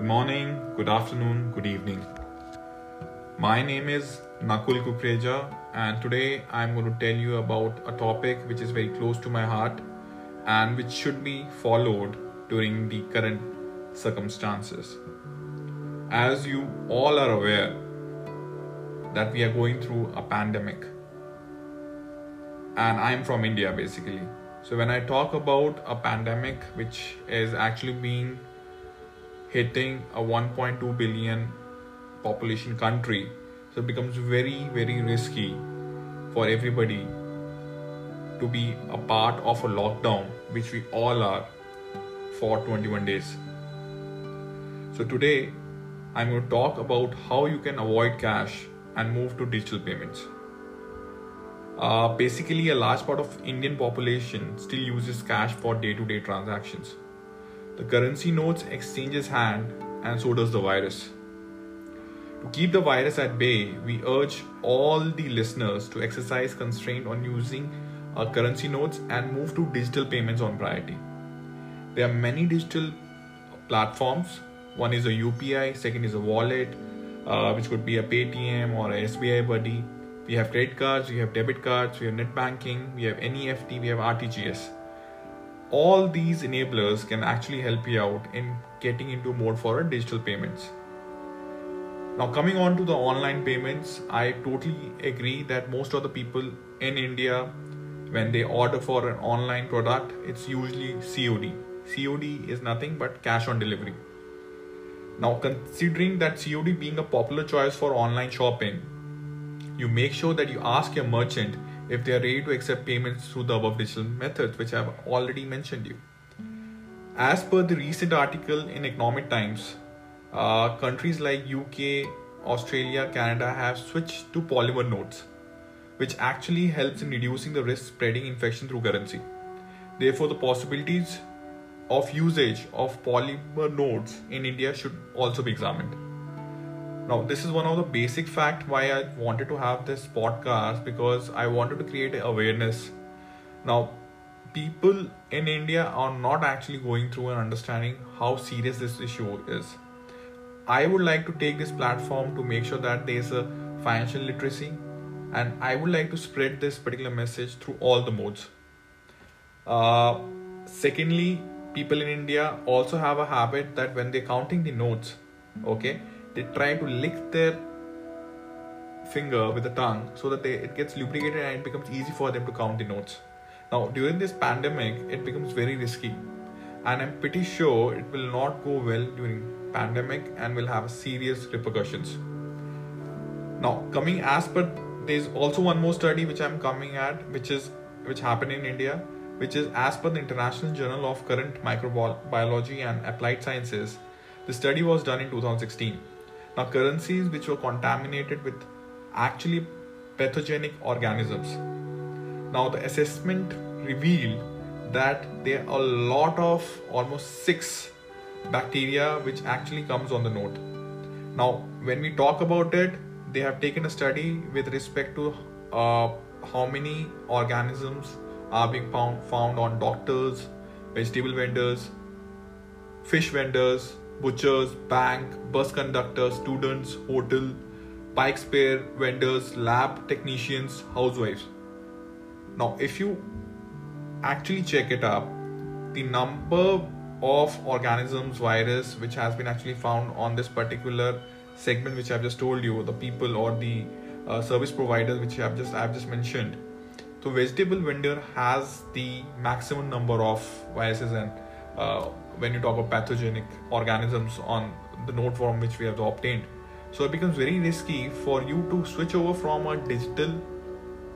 Good morning, good afternoon, good evening. My name is Nakul Kukreja, and today I'm going to tell you about a topic which is very close to my heart and which should be followed during the current circumstances. As you all are aware, that we are going through a pandemic, and I'm from India basically. So, when I talk about a pandemic which is actually being hitting a 1.2 billion population country. So it becomes very very risky for everybody to be a part of a lockdown which we all are for 21 days. So today i'm going to talk about how you can avoid cash and move to digital payments. Uh, basically a large part of indian population still uses cash for day-to-day transactions the currency notes exchanges hand, and so does the virus. To keep the virus at bay, we urge all the listeners to exercise constraint on using our currency notes and move to digital payments on priority. There are many digital platforms. One is a UPI, second is a wallet, uh, which could be a Paytm or a SBI Buddy. We have credit cards, we have debit cards, we have net banking, we have NEFT, we have RTGS all these enablers can actually help you out in getting into mode for digital payments. Now coming on to the online payments i totally agree that most of the people in india when they order for an online product it's usually cod cod is nothing but cash on delivery. Now considering that cod being a popular choice for online shopping you make sure that you ask your merchant if they are ready to accept payments through the above digital methods, which I've already mentioned you. As per the recent article in Economic Times, uh, countries like UK, Australia, Canada have switched to polymer notes, which actually helps in reducing the risk spreading infection through currency. Therefore, the possibilities of usage of polymer notes in India should also be examined. Now, this is one of the basic fact why I wanted to have this podcast because I wanted to create awareness. Now, people in India are not actually going through and understanding how serious this issue is. I would like to take this platform to make sure that there's a financial literacy and I would like to spread this particular message through all the modes. Uh, secondly, people in India also have a habit that when they're counting the notes, okay, they try to lick their finger with the tongue so that they, it gets lubricated and it becomes easy for them to count the notes. Now, during this pandemic, it becomes very risky, and I'm pretty sure it will not go well during pandemic and will have serious repercussions. Now, coming as per there's also one more study which I'm coming at, which is which happened in India, which is as per the International Journal of Current Microbiology and Applied Sciences. The study was done in 2016 now, currencies which were contaminated with actually pathogenic organisms. Now, the assessment revealed that there are a lot of almost six bacteria which actually comes on the note. Now, when we talk about it, they have taken a study with respect to uh, how many organisms are being found, found on doctors, vegetable vendors, fish vendors, butchers, bank, bus conductors, students, hotel, bike spare vendors, lab technicians, housewives. Now, if you actually check it up, the number of organisms, virus, which has been actually found on this particular segment, which I've just told you, the people or the uh, service providers, which I've just I've just mentioned. So, vegetable vendor has the maximum number of viruses and uh, when you talk about pathogenic organisms on the node form which we have obtained. So it becomes very risky for you to switch over from a digital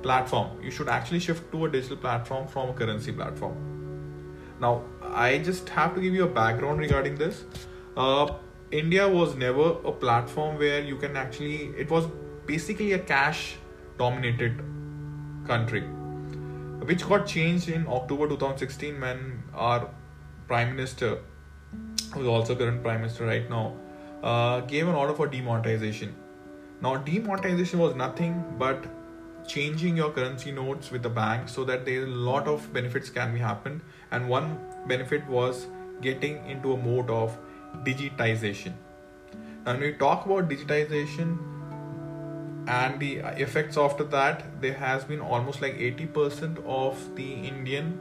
platform. You should actually shift to a digital platform from a currency platform. Now, I just have to give you a background regarding this. Uh, India was never a platform where you can actually, it was basically a cash dominated country, which got changed in October 2016 when our prime minister, who's also current prime minister right now, uh, gave an order for demonetization. Now, demonetization was nothing but changing your currency notes with the bank so that there a lot of benefits can be happened. And one benefit was getting into a mode of digitization. Now, when we talk about digitization and the effects after that, there has been almost like 80% of the Indian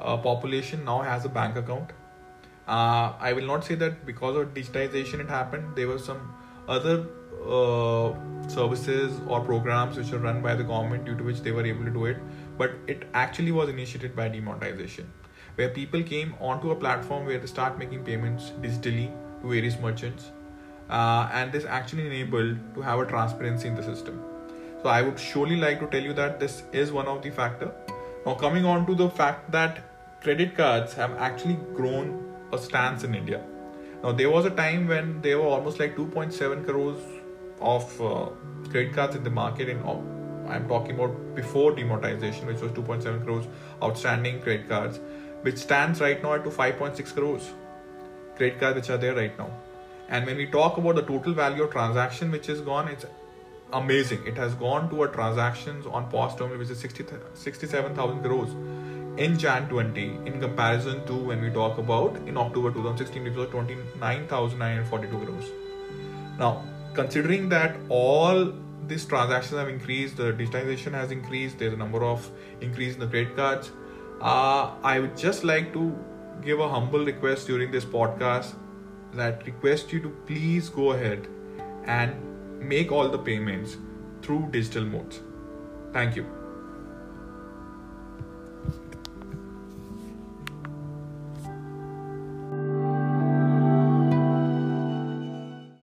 uh, population now has a bank account. Uh, I will not say that because of digitization it happened. There were some other uh, services or programs which are run by the government due to which they were able to do it but it actually was initiated by demonetization where people came onto a platform where they start making payments digitally to various merchants uh, and this actually enabled to have a transparency in the system so i would surely like to tell you that this is one of the factor now coming on to the fact that credit cards have actually grown a stance in india now there was a time when there were almost like 2.7 crores of uh, credit cards in the market in I'm talking about before demonetization, which was 2.7 crores outstanding credit cards, which stands right now at to 5.6 crores credit cards which are there right now. And when we talk about the total value of transaction which is gone, it's amazing. It has gone to a transactions on POS terminal which is 60, 67,000 crores in Jan 20 in comparison to when we talk about in October 2016 it was 29,942 crores. Now considering that all these transactions have increased, the digitization has increased, there's a number of increase in the credit cards. Uh, I would just like to give a humble request during this podcast that request you to please go ahead and make all the payments through digital modes. Thank you.